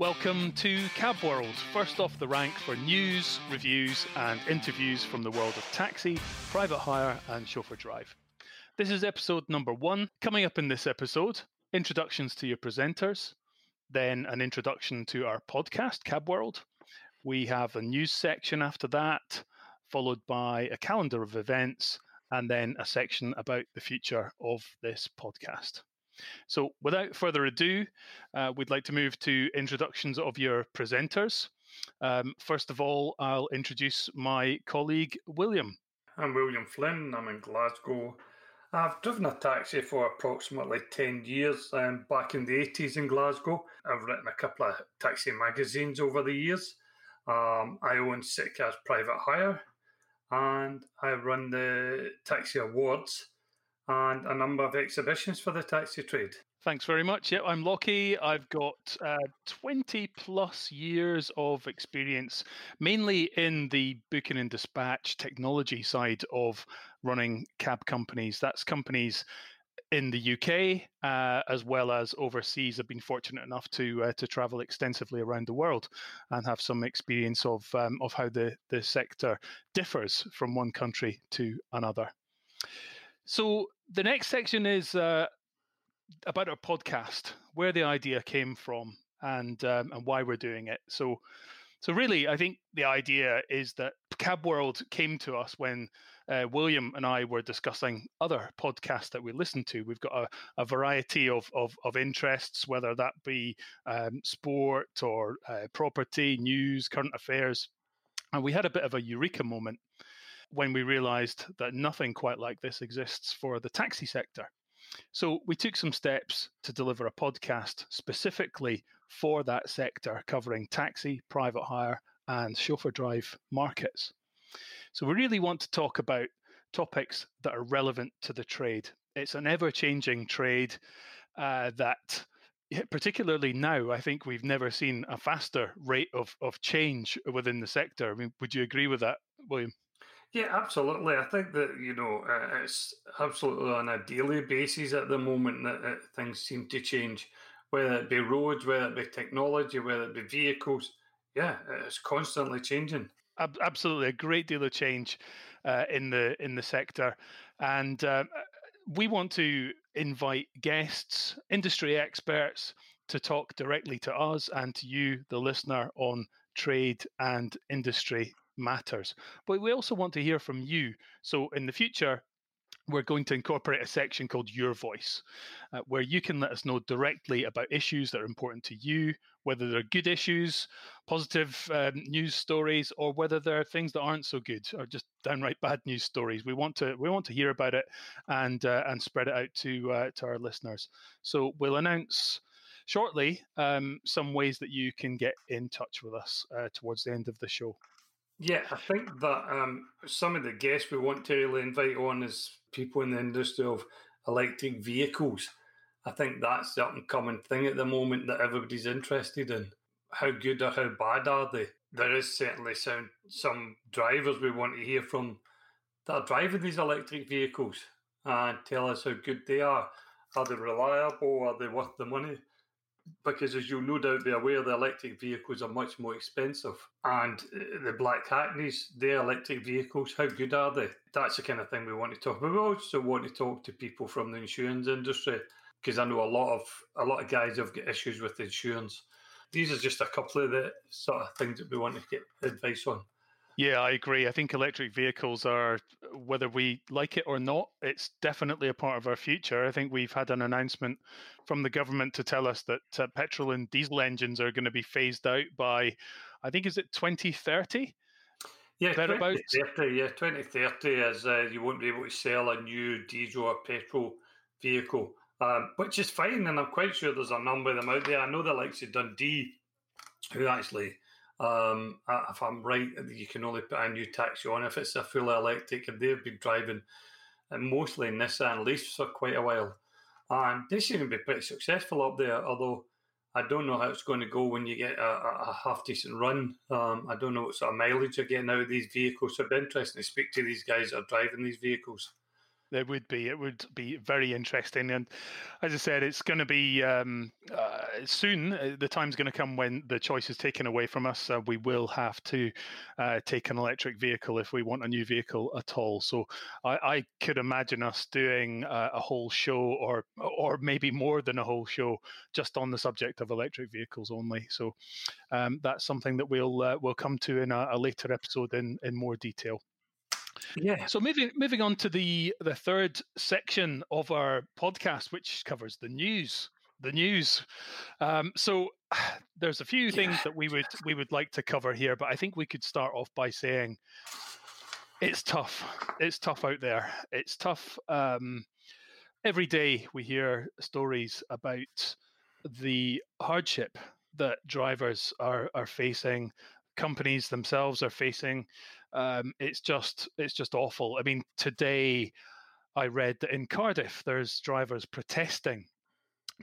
Welcome to Cab World, first off the rank for news, reviews, and interviews from the world of taxi, private hire, and chauffeur drive. This is episode number one. Coming up in this episode, introductions to your presenters, then an introduction to our podcast, Cab World. We have a news section after that, followed by a calendar of events, and then a section about the future of this podcast. So, without further ado, uh, we'd like to move to introductions of your presenters. Um, first of all, I'll introduce my colleague, William. I'm William Flynn. I'm in Glasgow. I've driven a taxi for approximately 10 years. Um, back in the 80s in Glasgow, I've written a couple of taxi magazines over the years. Um, I own Cars Private Hire and I run the Taxi Awards and a number of exhibitions for the taxi trade. Thanks very much. Yep, I'm Lockie. I've got uh, 20 plus years of experience, mainly in the booking and dispatch technology side of running cab companies. That's companies in the UK uh, as well as overseas. I've been fortunate enough to uh, to travel extensively around the world and have some experience of um, of how the the sector differs from one country to another. So the next section is uh, about our podcast, where the idea came from, and um, and why we're doing it. So, so really, I think the idea is that Cab World came to us when uh, William and I were discussing other podcasts that we listen to. We've got a, a variety of, of, of interests, whether that be um, sport or uh, property, news, current affairs, and we had a bit of a eureka moment when we realized that nothing quite like this exists for the taxi sector. So we took some steps to deliver a podcast specifically for that sector, covering taxi, private hire, and chauffeur drive markets. So we really want to talk about topics that are relevant to the trade. It's an ever changing trade uh, that particularly now, I think we've never seen a faster rate of, of change within the sector. I mean, would you agree with that, William? Yeah, absolutely. I think that you know uh, it's absolutely on a daily basis at the moment that uh, things seem to change, whether it be roads, whether it be technology, whether it be vehicles. Yeah, it's constantly changing. Absolutely, a great deal of change uh, in the in the sector, and uh, we want to invite guests, industry experts, to talk directly to us and to you, the listener, on trade and industry matters. But we also want to hear from you. So in the future, we're going to incorporate a section called Your Voice, uh, where you can let us know directly about issues that are important to you, whether they're good issues, positive um, news stories, or whether there are things that aren't so good or just downright bad news stories. We want to we want to hear about it and uh, and spread it out to uh, to our listeners. So we'll announce shortly um, some ways that you can get in touch with us uh, towards the end of the show. Yeah, I think that um, some of the guests we want to really invite on is people in the industry of electric vehicles. I think that's the up and coming thing at the moment that everybody's interested in. How good or how bad are they? There is certainly some some drivers we want to hear from that are driving these electric vehicles and tell us how good they are. Are they reliable? Are they worth the money? Because as you'll no doubt be aware, the electric vehicles are much more expensive. And uh, the Black Hackneys, their electric vehicles, how good are they? That's the kind of thing we want to talk about. We also want to talk to people from the insurance industry because I know a lot of a lot of guys have got issues with insurance. These are just a couple of the sort of things that we want to get advice on. Yeah, I agree. I think electric vehicles are, whether we like it or not, it's definitely a part of our future. I think we've had an announcement from the government to tell us that uh, petrol and diesel engines are going to be phased out by, I think, is it 2030? Yeah, 2030, yeah, 2030 is uh, you won't be able to sell a new diesel or petrol vehicle, um, which is fine. And I'm quite sure there's a number of them out there. I know the likes of Dundee, who actually um, if I'm right, you can only put a new taxi on if it's a fully electric, and they've been driving uh, mostly Nissan Leafs for quite a while. And they seem to be pretty successful up there, although I don't know how it's going to go when you get a, a half decent run. Um, I don't know what sort of mileage you're getting out of these vehicles. So it'd be interesting to speak to these guys that are driving these vehicles. It would be. It would be very interesting. And as I said, it's going to be um, uh, soon. Uh, the time's going to come when the choice is taken away from us. Uh, we will have to uh, take an electric vehicle if we want a new vehicle at all. So I, I could imagine us doing a, a whole show, or or maybe more than a whole show, just on the subject of electric vehicles only. So um, that's something that we'll uh, we'll come to in a, a later episode in in more detail. Yeah. So moving moving on to the the third section of our podcast, which covers the news. The news. Um, so there's a few things that we would we would like to cover here, but I think we could start off by saying it's tough. It's tough out there. It's tough. Um, every day we hear stories about the hardship that drivers are are facing, companies themselves are facing. Um, it's just it's just awful. I mean, today I read that in Cardiff there's drivers protesting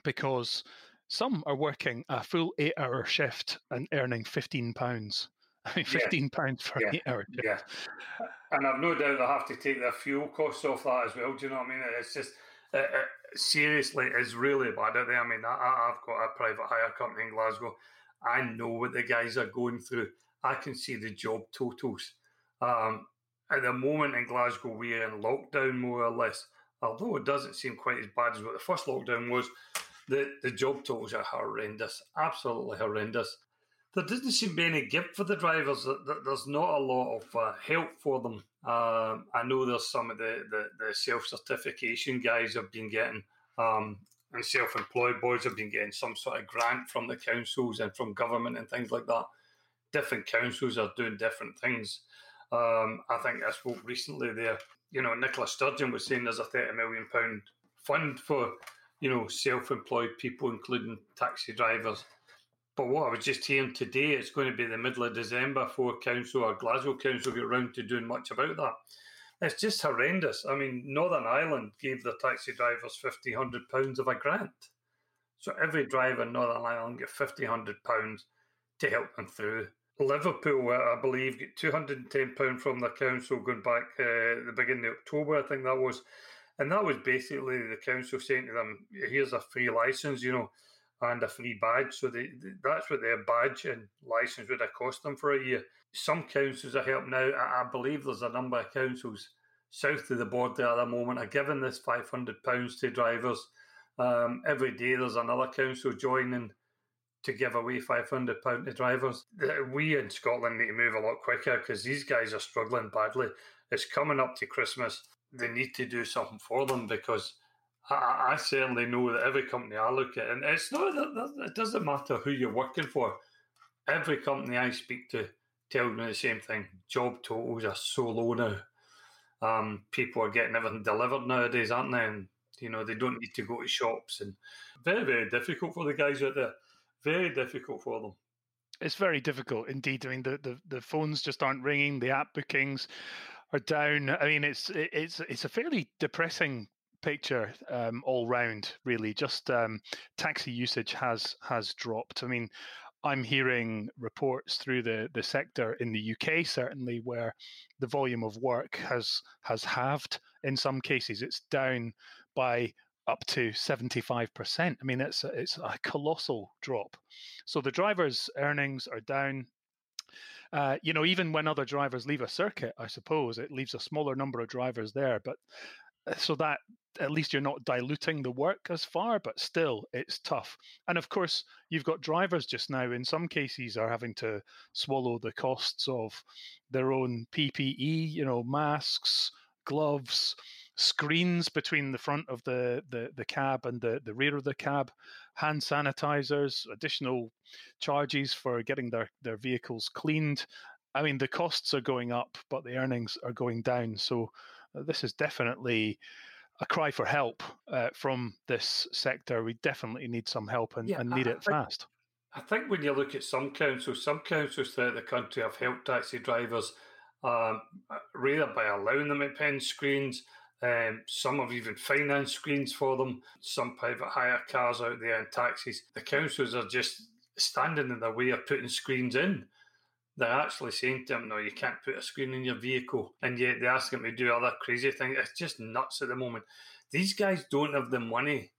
because some are working a full eight hour shift and earning fifteen pounds. I mean, fifteen yeah. pounds for yeah. an eight hour shift. Yeah, and I've no doubt they'll have to take their fuel costs off that as well. Do you know what I mean? It's just it, it, seriously is really bad out there. I mean, I, I've got a private hire company in Glasgow. I know what the guys are going through. I can see the job totals. Um, at the moment in Glasgow, we're in lockdown more or less. Although it doesn't seem quite as bad as what the first lockdown was, the, the job totals are horrendous, absolutely horrendous. There doesn't seem to be any gift for the drivers. There's not a lot of uh, help for them. Um, I know there's some of the, the, the self certification guys have been getting, um, and self employed boys have been getting some sort of grant from the councils and from government and things like that. Different councils are doing different things. Um, I think I spoke recently there. You know, Nicola Sturgeon was saying there's a thirty million pound fund for you know self-employed people, including taxi drivers. But what I was just hearing today, it's going to be the middle of December before council or Glasgow Council get round to doing much about that. It's just horrendous. I mean, Northern Ireland gave the taxi drivers fifty hundred pounds of a grant. So every driver in Northern Ireland get fifty hundred pounds to help them through Liverpool, I believe, get two hundred and ten pound from the council going back uh, the beginning of October. I think that was, and that was basically the council saying to them, "Here's a free license, you know, and a free badge." So they, that's what their badge and license would have cost them for a year. Some councils are helping now. I, I believe there's a number of councils south of the border at the moment are giving this five hundred pounds to drivers. Um, every day there's another council joining to give away £500 to drivers. We in Scotland need to move a lot quicker because these guys are struggling badly. It's coming up to Christmas. They need to do something for them because I, I certainly know that every company I look at, and it's not it doesn't matter who you're working for. Every company I speak to tells me the same thing. Job totals are so low now. Um, people are getting everything delivered nowadays, aren't they? And you know they don't need to go to shops, and very very difficult for the guys out there very difficult for them. It's very difficult indeed. I mean, the, the, the phones just aren't ringing. The app bookings are down. I mean, it's it's it's a fairly depressing picture um, all round. Really, just um, taxi usage has has dropped. I mean, I'm hearing reports through the, the sector in the UK certainly where the volume of work has has halved in some cases. It's down by up to 75%. I mean, it's a, it's a colossal drop. So the drivers' earnings are down. Uh, you know, even when other drivers leave a circuit, I suppose it leaves a smaller number of drivers there. But uh, so that at least you're not diluting the work as far, but still it's tough. And of course, you've got drivers just now, in some cases, are having to swallow the costs of their own PPE, you know, masks, gloves, screens between the front of the, the, the cab and the, the rear of the cab, hand sanitizers, additional charges for getting their, their vehicles cleaned. I mean, the costs are going up, but the earnings are going down. So uh, this is definitely a cry for help uh, from this sector. We definitely need some help and, yeah, and need I, it think, fast. I think when you look at some councils, some councils throughout the country have helped taxi drivers um, rather by allowing them to pen screens um, some have even financed screens for them. Some private hire cars out there and taxis. The councils are just standing in the way of putting screens in. they're actually saying to them, no, you can't put a screen in your vehicle. And yet they ask him to do other crazy things. It's just nuts at the moment. These guys don't have the money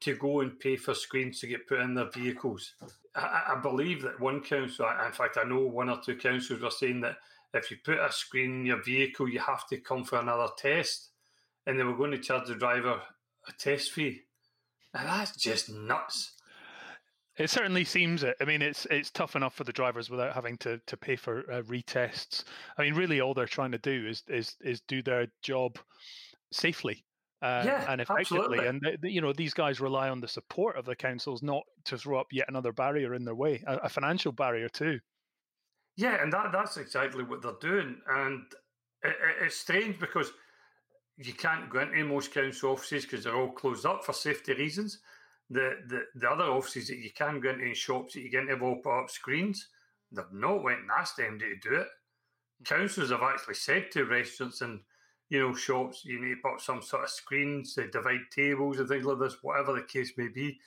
to go and pay for screens to get put in their vehicles. I, I believe that one council, in fact, I know one or two councils were saying that if you put a screen in your vehicle, you have to come for another test. And they were going to charge the driver a test fee. And that's just nuts. It certainly seems it. I mean, it's it's tough enough for the drivers without having to to pay for uh, retests. I mean, really, all they're trying to do is is is do their job safely uh, yeah, and effectively. absolutely. And you know, these guys rely on the support of the councils, not to throw up yet another barrier in their way, a, a financial barrier too. Yeah, and that that's exactly what they're doing, and it, it, it's strange because you can't go into most council offices because they're all closed up for safety reasons. The, the the other offices that you can go into in shops that you get into have all put up screens. They've not went and asked MD to do it. Councils have actually said to restaurants and you know shops you need to put some sort of screens to divide tables and things like this, whatever the case may be.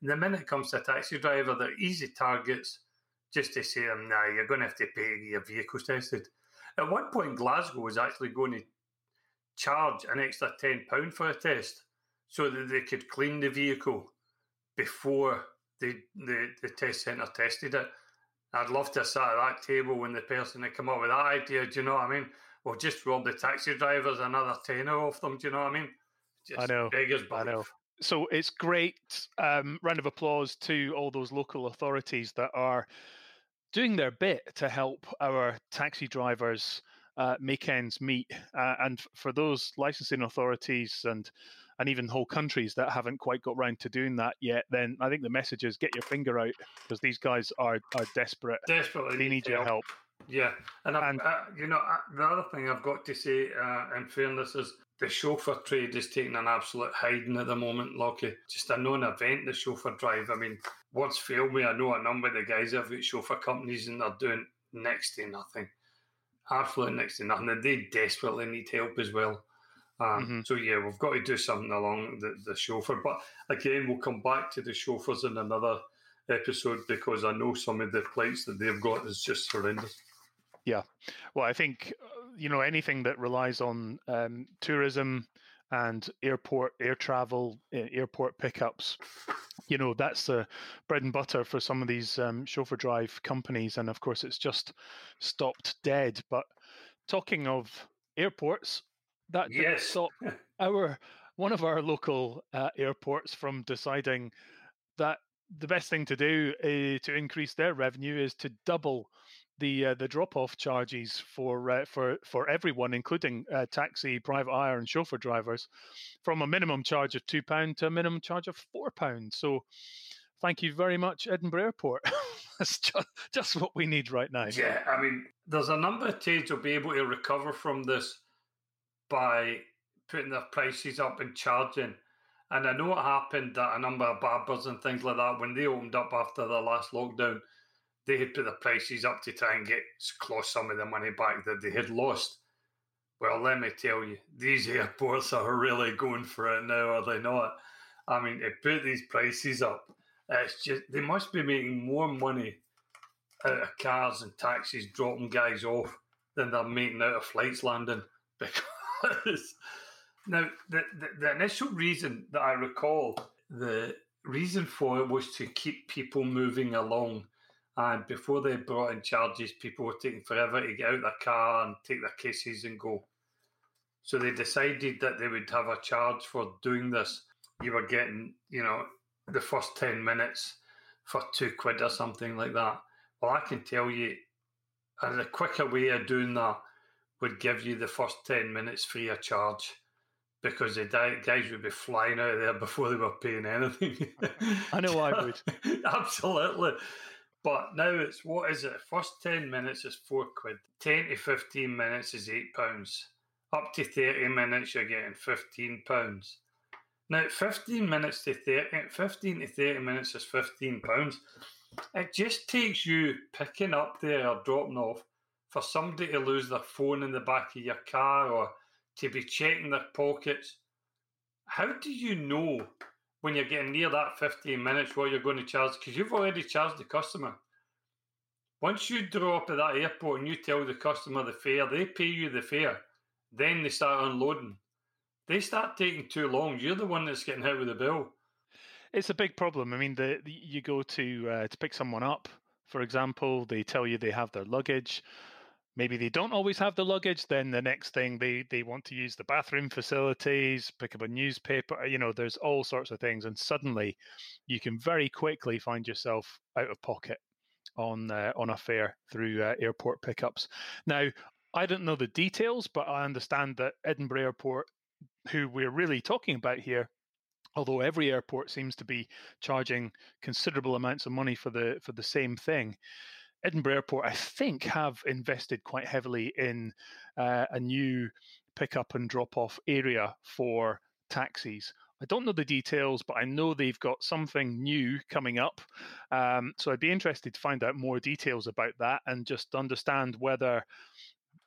And the minute it comes to a taxi driver, they're easy targets just to say to nah, you're going to have to pay your vehicles tested. At one point, Glasgow was actually going to charge an extra £10 for a test so that they could clean the vehicle before the, the, the test centre tested it. I'd love to have sat at that table when the person had come up with that idea. Do you know what I mean? Well, just rob the taxi drivers another tenner off them. Do you know what I mean? Just I know. Beggars I know. So it's great. Um, round of applause to all those local authorities that are doing their bit to help our taxi drivers uh, make ends meet. Uh, and for those licensing authorities and and even whole countries that haven't quite got round to doing that yet, then I think the message is get your finger out because these guys are are desperate. Desperately They need your help. Yeah, and, And- uh, you know uh, the other thing I've got to say, uh, in fairness, is the chauffeur trade is taking an absolute hiding at the moment. Lucky, just a known event, the chauffeur drive. I mean, what's failed me? I know a number of the guys have got chauffeur companies and they're doing next to nothing, absolutely next to nothing. And they desperately need help as well. Um, Mhm. So yeah, we've got to do something along the, the chauffeur. But again, we'll come back to the chauffeurs in another episode because I know some of the plights that they've got is just horrendous. Yeah, well, I think uh, you know anything that relies on um, tourism and airport air travel, uh, airport pickups. You know that's the bread and butter for some of these um, chauffeur drive companies, and of course it's just stopped dead. But talking of airports, that didn't Yes. stop our one of our local uh, airports from deciding that the best thing to do uh, to increase their revenue is to double the uh, the drop off charges for uh, for for everyone, including uh, taxi, private hire, and chauffeur drivers, from a minimum charge of two pound to a minimum charge of four pounds. So, thank you very much, Edinburgh Airport. That's just, just what we need right now. Yeah, I mean, there's a number of trades will be able to recover from this by putting their prices up and charging. And I know it happened that a number of barbers and things like that, when they opened up after the last lockdown, they had put the prices up to try and get claw some of the money back that they had lost. Well, let me tell you, these airports are really going for it now, are they not? I mean, to put these prices up, it's just they must be making more money out of cars and taxis dropping guys off than they're making out of flights landing. Because now the, the, the initial reason that I recall, the reason for it was to keep people moving along. And before they brought in charges, people were taking forever to get out their car and take their cases and go. So they decided that they would have a charge for doing this. You were getting, you know, the first 10 minutes for two quid or something like that. Well, I can tell you, uh, the quicker way of doing that would give you the first 10 minutes free of charge because the guys would be flying out of there before they were paying anything. I know I would. Absolutely. But now it's what is it? First 10 minutes is four quid. 10 to 15 minutes is eight pounds. Up to 30 minutes, you're getting 15 pounds. Now, 15 minutes to 30, eh, 15 to 30 minutes is 15 pounds. It just takes you picking up there or dropping off for somebody to lose their phone in the back of your car or to be checking their pockets. How do you know when you're getting near that 15 minutes what you're going to charge? Because you've already charged the customer. Once you draw up at that airport and you tell the customer the fare, they pay you the fare. Then they start unloading. They start taking too long. You're the one that's getting hit with the bill. It's a big problem. I mean, the, the you go to uh, to pick someone up, for example, they tell you they have their luggage. Maybe they don't always have the luggage. Then the next thing they they want to use the bathroom facilities, pick up a newspaper. You know, there's all sorts of things, and suddenly you can very quickly find yourself out of pocket on uh, on a fare through uh, airport pickups. Now, I don't know the details, but I understand that Edinburgh Airport, who we're really talking about here, although every airport seems to be charging considerable amounts of money for the for the same thing. Edinburgh Airport, I think, have invested quite heavily in uh, a new pickup and drop off area for taxis. I don't know the details, but I know they've got something new coming up. Um, so I'd be interested to find out more details about that and just understand whether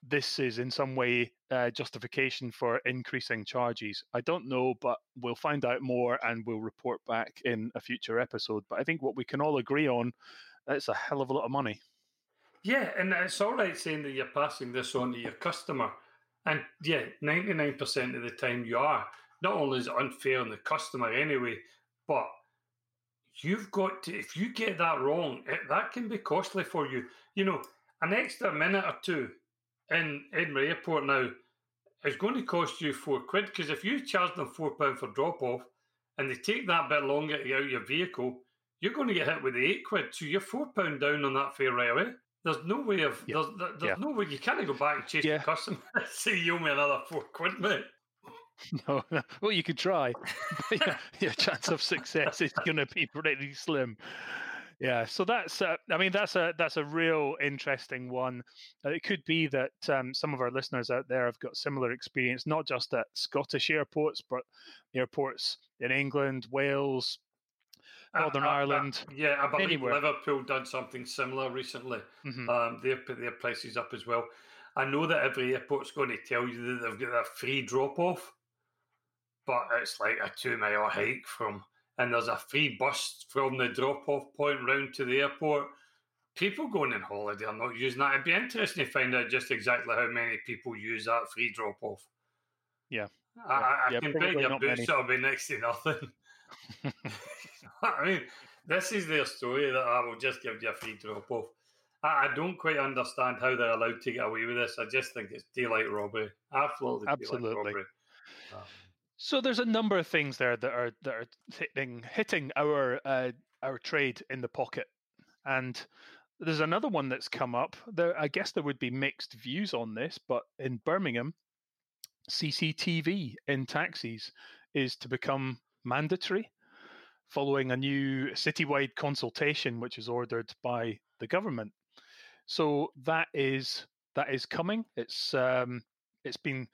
this is in some way uh, justification for increasing charges. I don't know, but we'll find out more and we'll report back in a future episode. But I think what we can all agree on, it's a hell of a lot of money. Yeah, and it's all right saying that you're passing this on to your customer. And yeah, 99% of the time you are not only is it unfair on the customer anyway, but you've got to, if you get that wrong, it, that can be costly for you. You know, an extra minute or two in Edinburgh Airport now is going to cost you four quid because if you charge them four pound for drop off and they take that bit longer to get out your vehicle, you're going to get hit with the eight quid. So you're four pound down on that fare right away. There's no way of yeah. there's, there's yeah. no way you can't go back and chase yeah. the customer say you owe me another four quid, mate. No, no. Well, you could try. your, your chance of success is going to be pretty slim. Yeah, so that's uh, I mean that's a that's a real interesting one. Uh, it could be that um, some of our listeners out there have got similar experience, not just at Scottish airports, but airports in England, Wales, Northern uh, Ireland. yeah, I believe anywhere. Liverpool done something similar recently. Mm-hmm. Um, they put their prices up as well. I know that every airport's going to tell you that they've got a free drop off but it's like a two mile hike from, and there's a free bus from the drop off point round to the airport. People going on holiday are not using that. It'd be interesting to find out just exactly how many people use that free drop off. Yeah. I, I yeah, can bet your boots will be next to nothing. I mean, this is their story that I will just give you a free drop off. I, I, don't quite understand how they're allowed to get away with this. I just think it's daylight robbery. Absolutely, Absolutely. robbery. Um, so there's a number of things there that are that are hitting hitting our uh, our trade in the pocket, and there's another one that's come up. There, I guess there would be mixed views on this, but in Birmingham, CCTV in taxis is to become mandatory following a new citywide consultation which is ordered by the government. So that is that is coming. It's um, it's been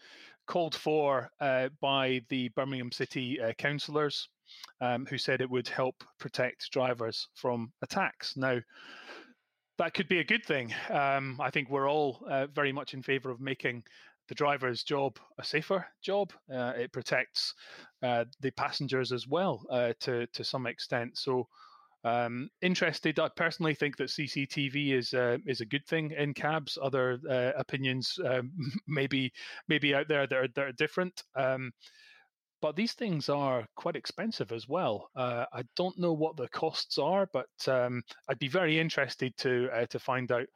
called for uh, by the Birmingham City uh, councillors, um, who said it would help protect drivers from attacks. Now, that could be a good thing. Um, I think we're all uh, very much in favour of making the driver's job a safer job. Uh, it protects uh, the passengers as well uh, to to some extent. So um, interested. I personally think that CCTV is uh, is a good thing in cabs. Other uh, opinions um, maybe maybe out there that are, that are different. Um, but these things are quite expensive as well. Uh, I don't know what the costs are, but um, I'd be very interested to uh, to find out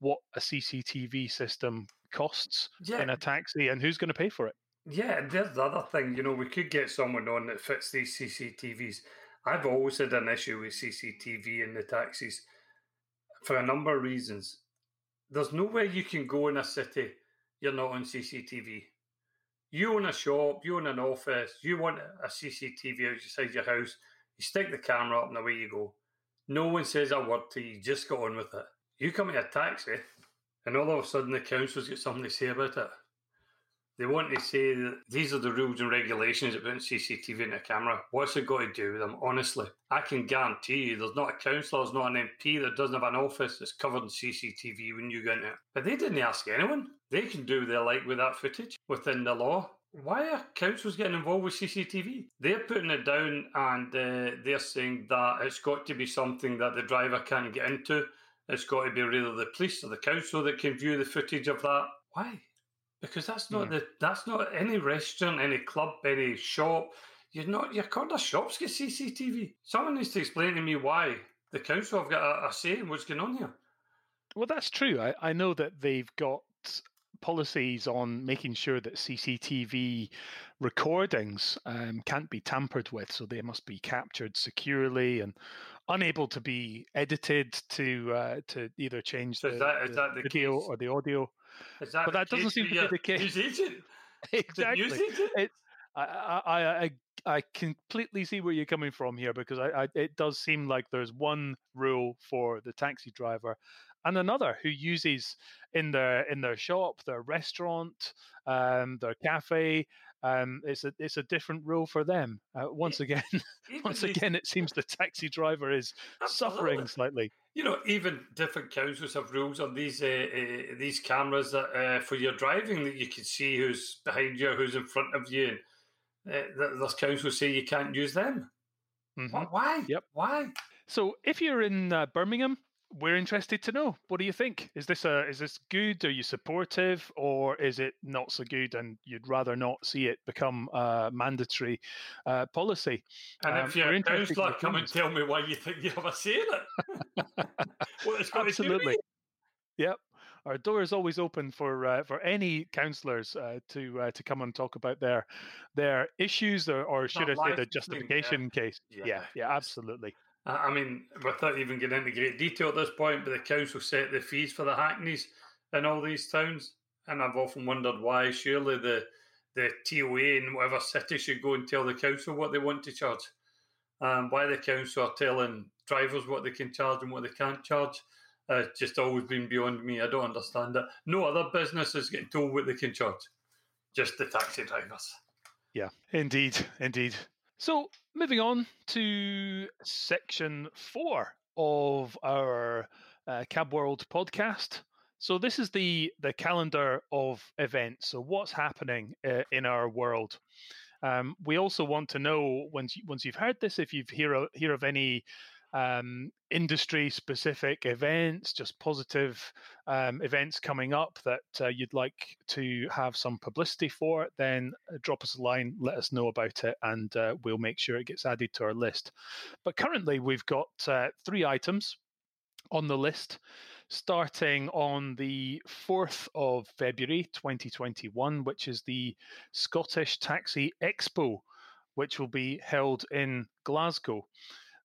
what a CCTV system costs yeah. in a taxi and who's going to pay for it. Yeah, and there's the other thing. You know, we could get someone on that fits these CCTVs I've always had an issue with CCTV in the taxis for a number of reasons. There's nowhere you can go in a city you're not on CCTV. You own a shop, you own an office, you want a CCTV outside your house, you stick the camera up and away you go. No one says a word to you, just go on with it. You come in a taxi and all of a sudden the council's got something to say about it. They want to say that these are the rules and regulations about CCTV in a camera. What's it got to do with them? Honestly, I can guarantee you there's not a councillor, there's not an MP that doesn't have an office that's covered in CCTV when you go in it. But they didn't ask anyone. They can do what they like with that footage within the law. Why are councils getting involved with CCTV? They're putting it down and uh, they're saying that it's got to be something that the driver can't get into it's got to be either the police or the council that can view the footage of that. Why? Because that's not mm. the that's not any restaurant, any club, any shop. You're not your corner shops get CCTV. Someone needs to explain to me why the council have got a, a say in what's going on here. Well, that's true. I, I know that they've got policies on making sure that CCTV recordings um, can't be tampered with, so they must be captured securely and unable to be edited to uh, to either change the, is that, is the, the video case? or the audio. That but that doesn't seem to be the case. exactly. It, I, I, I, I completely see where you're coming from here because I, I, it does seem like there's one rule for the taxi driver and another who uses in their in their shop, their restaurant, um, their cafe. Um, it's a it's a different rule for them. Uh, once again, once again, it seems the taxi driver is suffering slightly. You know, even different councils have rules on these uh, uh, these cameras that uh, for your driving that you can see who's behind you, who's in front of you. And, uh, those councils say you can't use them. Mm-hmm. Why? Yep. Why? So if you're in uh, Birmingham we're interested to know. What do you think? Is this a is this good? Are you supportive, or is it not so good, and you'd rather not see it become a mandatory uh, policy? And um, if you're a councillor, come and tell me why you think you have a say in it. Absolutely. Yep. Our door is always open for uh, for any councillors uh, to uh, to come and talk about their their issues or, or should I say the justification yeah. case. Yeah, yeah, yeah absolutely. I mean, without even getting into great detail at this point, but the council set the fees for the hackneys in all these towns, and I've often wondered why. Surely the the TOA in whatever city should go and tell the council what they want to charge. Um, why the council are telling drivers what they can charge and what they can't charge. Uh, just always been beyond me. I don't understand it. No other business is getting told what they can charge. Just the taxi drivers. Yeah, indeed, indeed. So, moving on to section four of our uh, Cab World podcast. So, this is the the calendar of events. So, what's happening uh, in our world? Um, we also want to know once you, once you've heard this, if you've hear hear of any um, industry specific events, just positive um, events coming up that uh, you'd like to have some publicity for, then uh, drop us a line, let us know about it, and uh, we'll make sure it gets added to our list. But currently, we've got uh, three items on the list. Starting on the 4th of February 2021, which is the Scottish Taxi Expo, which will be held in Glasgow.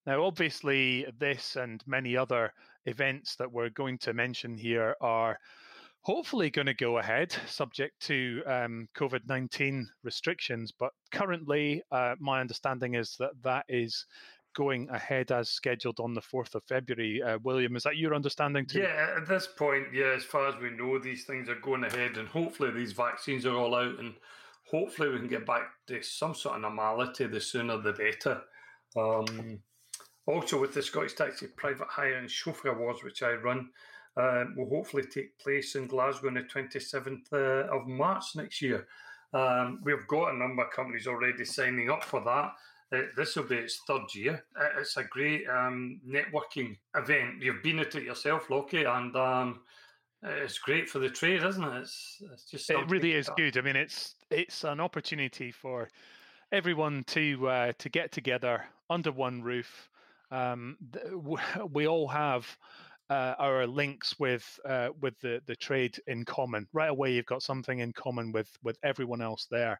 Now, obviously, this and many other events that we're going to mention here are hopefully going to go ahead, subject to um, COVID 19 restrictions. But currently, uh, my understanding is that that is going ahead as scheduled on the 4th of February. Uh, William, is that your understanding too? Yeah, at this point, yeah, as far as we know, these things are going ahead, and hopefully, these vaccines are all out, and hopefully, we can get back to some sort of normality the sooner the better. Um, also, with the Scottish Taxi Private Hire and Chauffeur Awards, which I run, uh, will hopefully take place in Glasgow on the 27th uh, of March next year. Um, we've got a number of companies already signing up for that. Uh, this will be its third year. Uh, it's a great um, networking event. You've been at it yourself, Lockie, and um, it's great for the trade, isn't it? It's, it's just it really is good. I mean, it's it's an opportunity for everyone to uh, to get together under one roof um, we all have uh, our links with uh, with the the trade in common. Right away, you've got something in common with with everyone else there,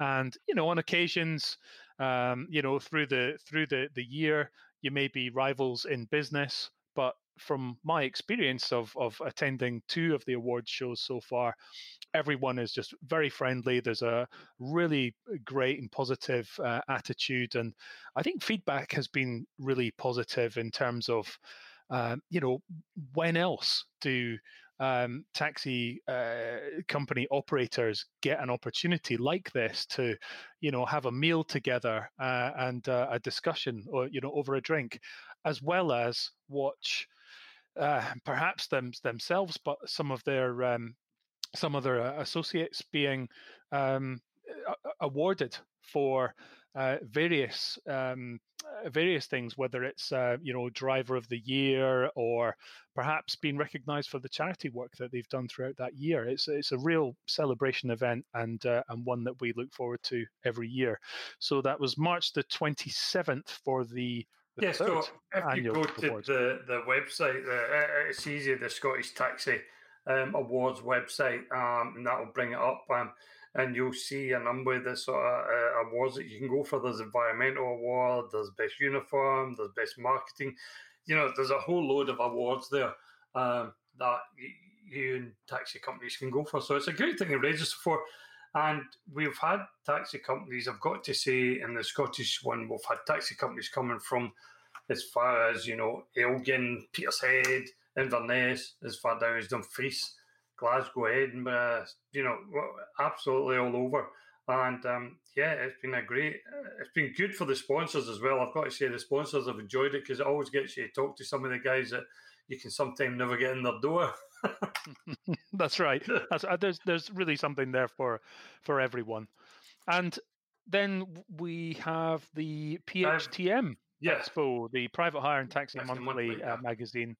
and you know on occasions, um, you know through the through the the year, you may be rivals in business, but from my experience of of attending two of the awards shows so far, everyone is just very friendly. There's a really great and positive uh, attitude, and I think feedback has been really positive in terms of, uh, you know, when else do um, taxi uh, company operators get an opportunity like this to, you know, have a meal together uh, and uh, a discussion, or you know, over a drink, as well as watch. Uh, perhaps them themselves, but some of their um, some other uh, associates being um, awarded for uh, various um, uh, various things, whether it's uh, you know driver of the year or perhaps being recognised for the charity work that they've done throughout that year. It's it's a real celebration event and uh, and one that we look forward to every year. So that was March the twenty seventh for the. Yeah, so if you go to awards. the, the website, uh, it's easy, the Scottish Taxi um, Awards website, um, and that will bring it up. Um, and you'll see a number of the sort of uh, awards that you can go for. There's environmental award, there's best uniform, there's best marketing. You know, there's a whole load of awards there um, that you and taxi companies can go for. So it's a great thing to register for. And we've had taxi companies, I've got to say, in the Scottish one, we've had taxi companies coming from as far as, you know, Elgin, Petershead, Inverness, as far down as Dumfries. Glasgow, Edinburgh, you know, absolutely all over. And um, yeah, it's been a great, uh, it's been good for the sponsors as well. I've got to say, the sponsors have enjoyed it because it always gets you to talk to some of the guys that you can sometimes never get in their door. That's right. That's, uh, there's there's really something there for for everyone. And then we have the PHTM yes. Expo, the Private Hire and Taxi Monthly, Monthly, yeah. uh, magazine.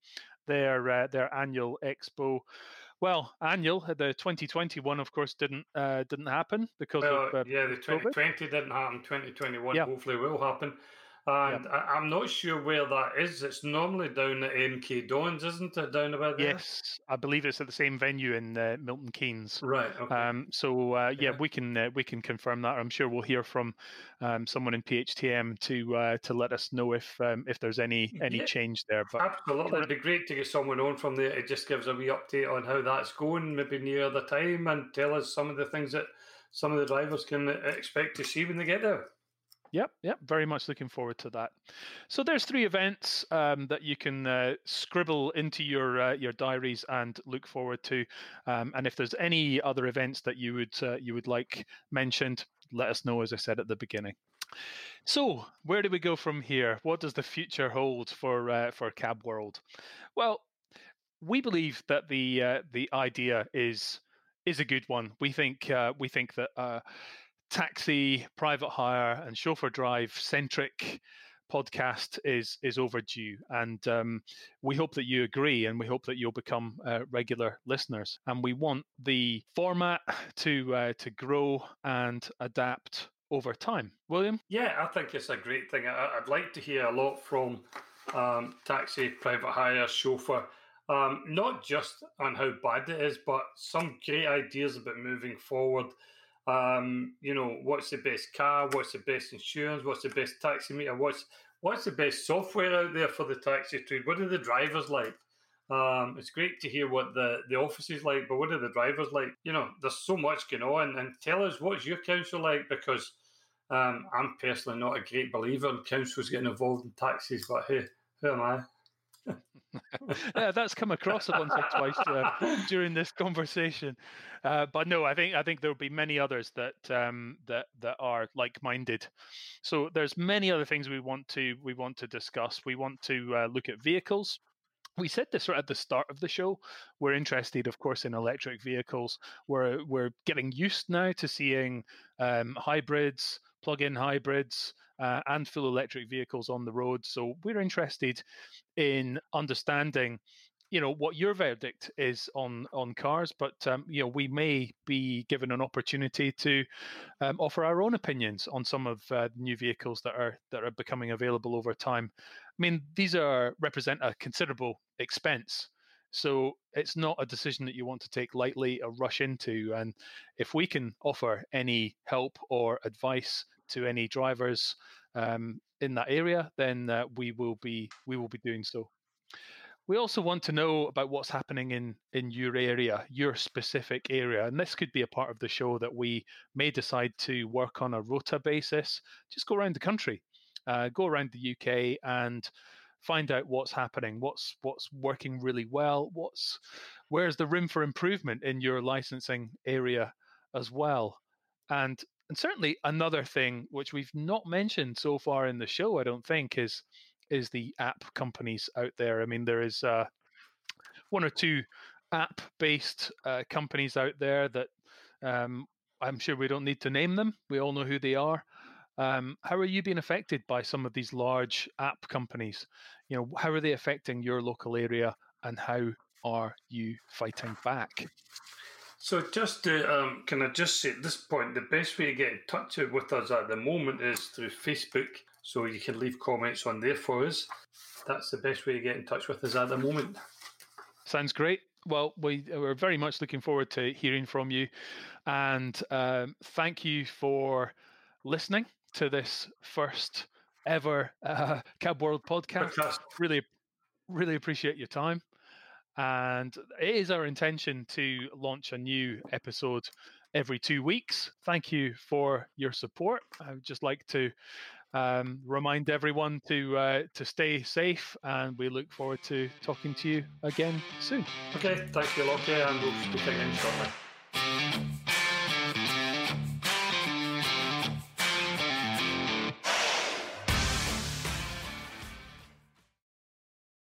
Their uh, their annual expo. Well, annual the 2021, of course, didn't uh, didn't happen because Well, of uh, yeah, the COVID. 2020 didn't happen. 2021 Yeah. hopefully will happen. And I, I'm not sure where that is. It's normally down at MK Dons, isn't it? Down about there? Yes, I believe it's at the same venue in uh, Milton Keynes. Right. Okay. Um, so uh, yeah, Yeah. we can uh, we can confirm that. I'm sure we'll hear from um, someone in PHTM to uh, to let us know if um, if there's any any Yeah. change there. But Absolutely. It'd be great to get someone on from there. It just gives a wee update on how that's going, maybe near the time, and tell us some of the things that some of the drivers can expect to see when they get there. Yep, yep. Very much looking forward to that. So there's three events um, that you can uh, scribble into your uh, your diaries and look forward to. Um, and if there's any other events that you would uh, you would like mentioned, let us know. As I said at the beginning. So where do we go from here? What does the future hold for uh, for Cab World? Well, we believe that the uh, the idea is is a good one. We think uh, we think that uh, taxi, private hire, and chauffeur drive centric podcast is is overdue, and um, we hope that you agree, and we hope that you'll become uh, regular listeners. And we want the format to uh, to grow and adapt over time. William, Yeah, I think it's a great thing. I, I'd like to hear a lot from um, taxi, private hire, chauffeur, um, not just on how bad it is, but some great ideas about moving forward. Um, you know, what's the best car? What's the best insurance? What's the best taxi meter? What's what's the best software out there for the taxi trade? What are the drivers like? Um, it's great to hear what the, the office is like, but what are the drivers like? You know, there's so much going on, and tell us what's your council like because um, I'm personally not a great believer in councils getting involved in taxis, but hey, who am I? yeah, that's come across once or twice uh, during this conversation. Uh, but no, I think I think there will be many others that um, that that are like-minded. So there's many other things we want to we want to discuss. We want to uh, look at vehicles. We said this right at the start of the show. We're interested, of course, in electric vehicles. We're we're getting used now to seeing um, hybrids, plug-in hybrids, uh, and full electric vehicles on the road. So we're interested in understanding you know what your verdict is on on cars but um, you know we may be given an opportunity to um, offer our own opinions on some of uh, new vehicles that are that are becoming available over time i mean these are represent a considerable expense so it's not a decision that you want to take lightly or rush into and if we can offer any help or advice to any drivers um, in that area, then uh, we will be we will be doing so. We also want to know about what's happening in in your area, your specific area, and this could be a part of the show that we may decide to work on a rota basis. Just go around the country, uh, go around the UK, and find out what's happening, what's what's working really well, what's where's the room for improvement in your licensing area as well, and and certainly another thing which we've not mentioned so far in the show, I don't think, is is the app companies out there. I mean, there is uh, one or two app based uh, companies out there that um, I'm sure we don't need to name them. We all know who they are. Um, how are you being affected by some of these large app companies? You know, how are they affecting your local area, and how are you fighting back? So, just to um, can I just say at this point, the best way to get in touch with us at the moment is through Facebook. So you can leave comments on there for us. That's the best way to get in touch with us at the moment. Sounds great. Well, we, we're very much looking forward to hearing from you. And um, thank you for listening to this first ever uh, Cab World podcast. podcast. Really, really appreciate your time. And it is our intention to launch a new episode every two weeks. Thank you for your support. I would just like to um, remind everyone to uh, to stay safe, and we look forward to talking to you again soon. Okay, thank you, Lockie, and we'll speak again shortly.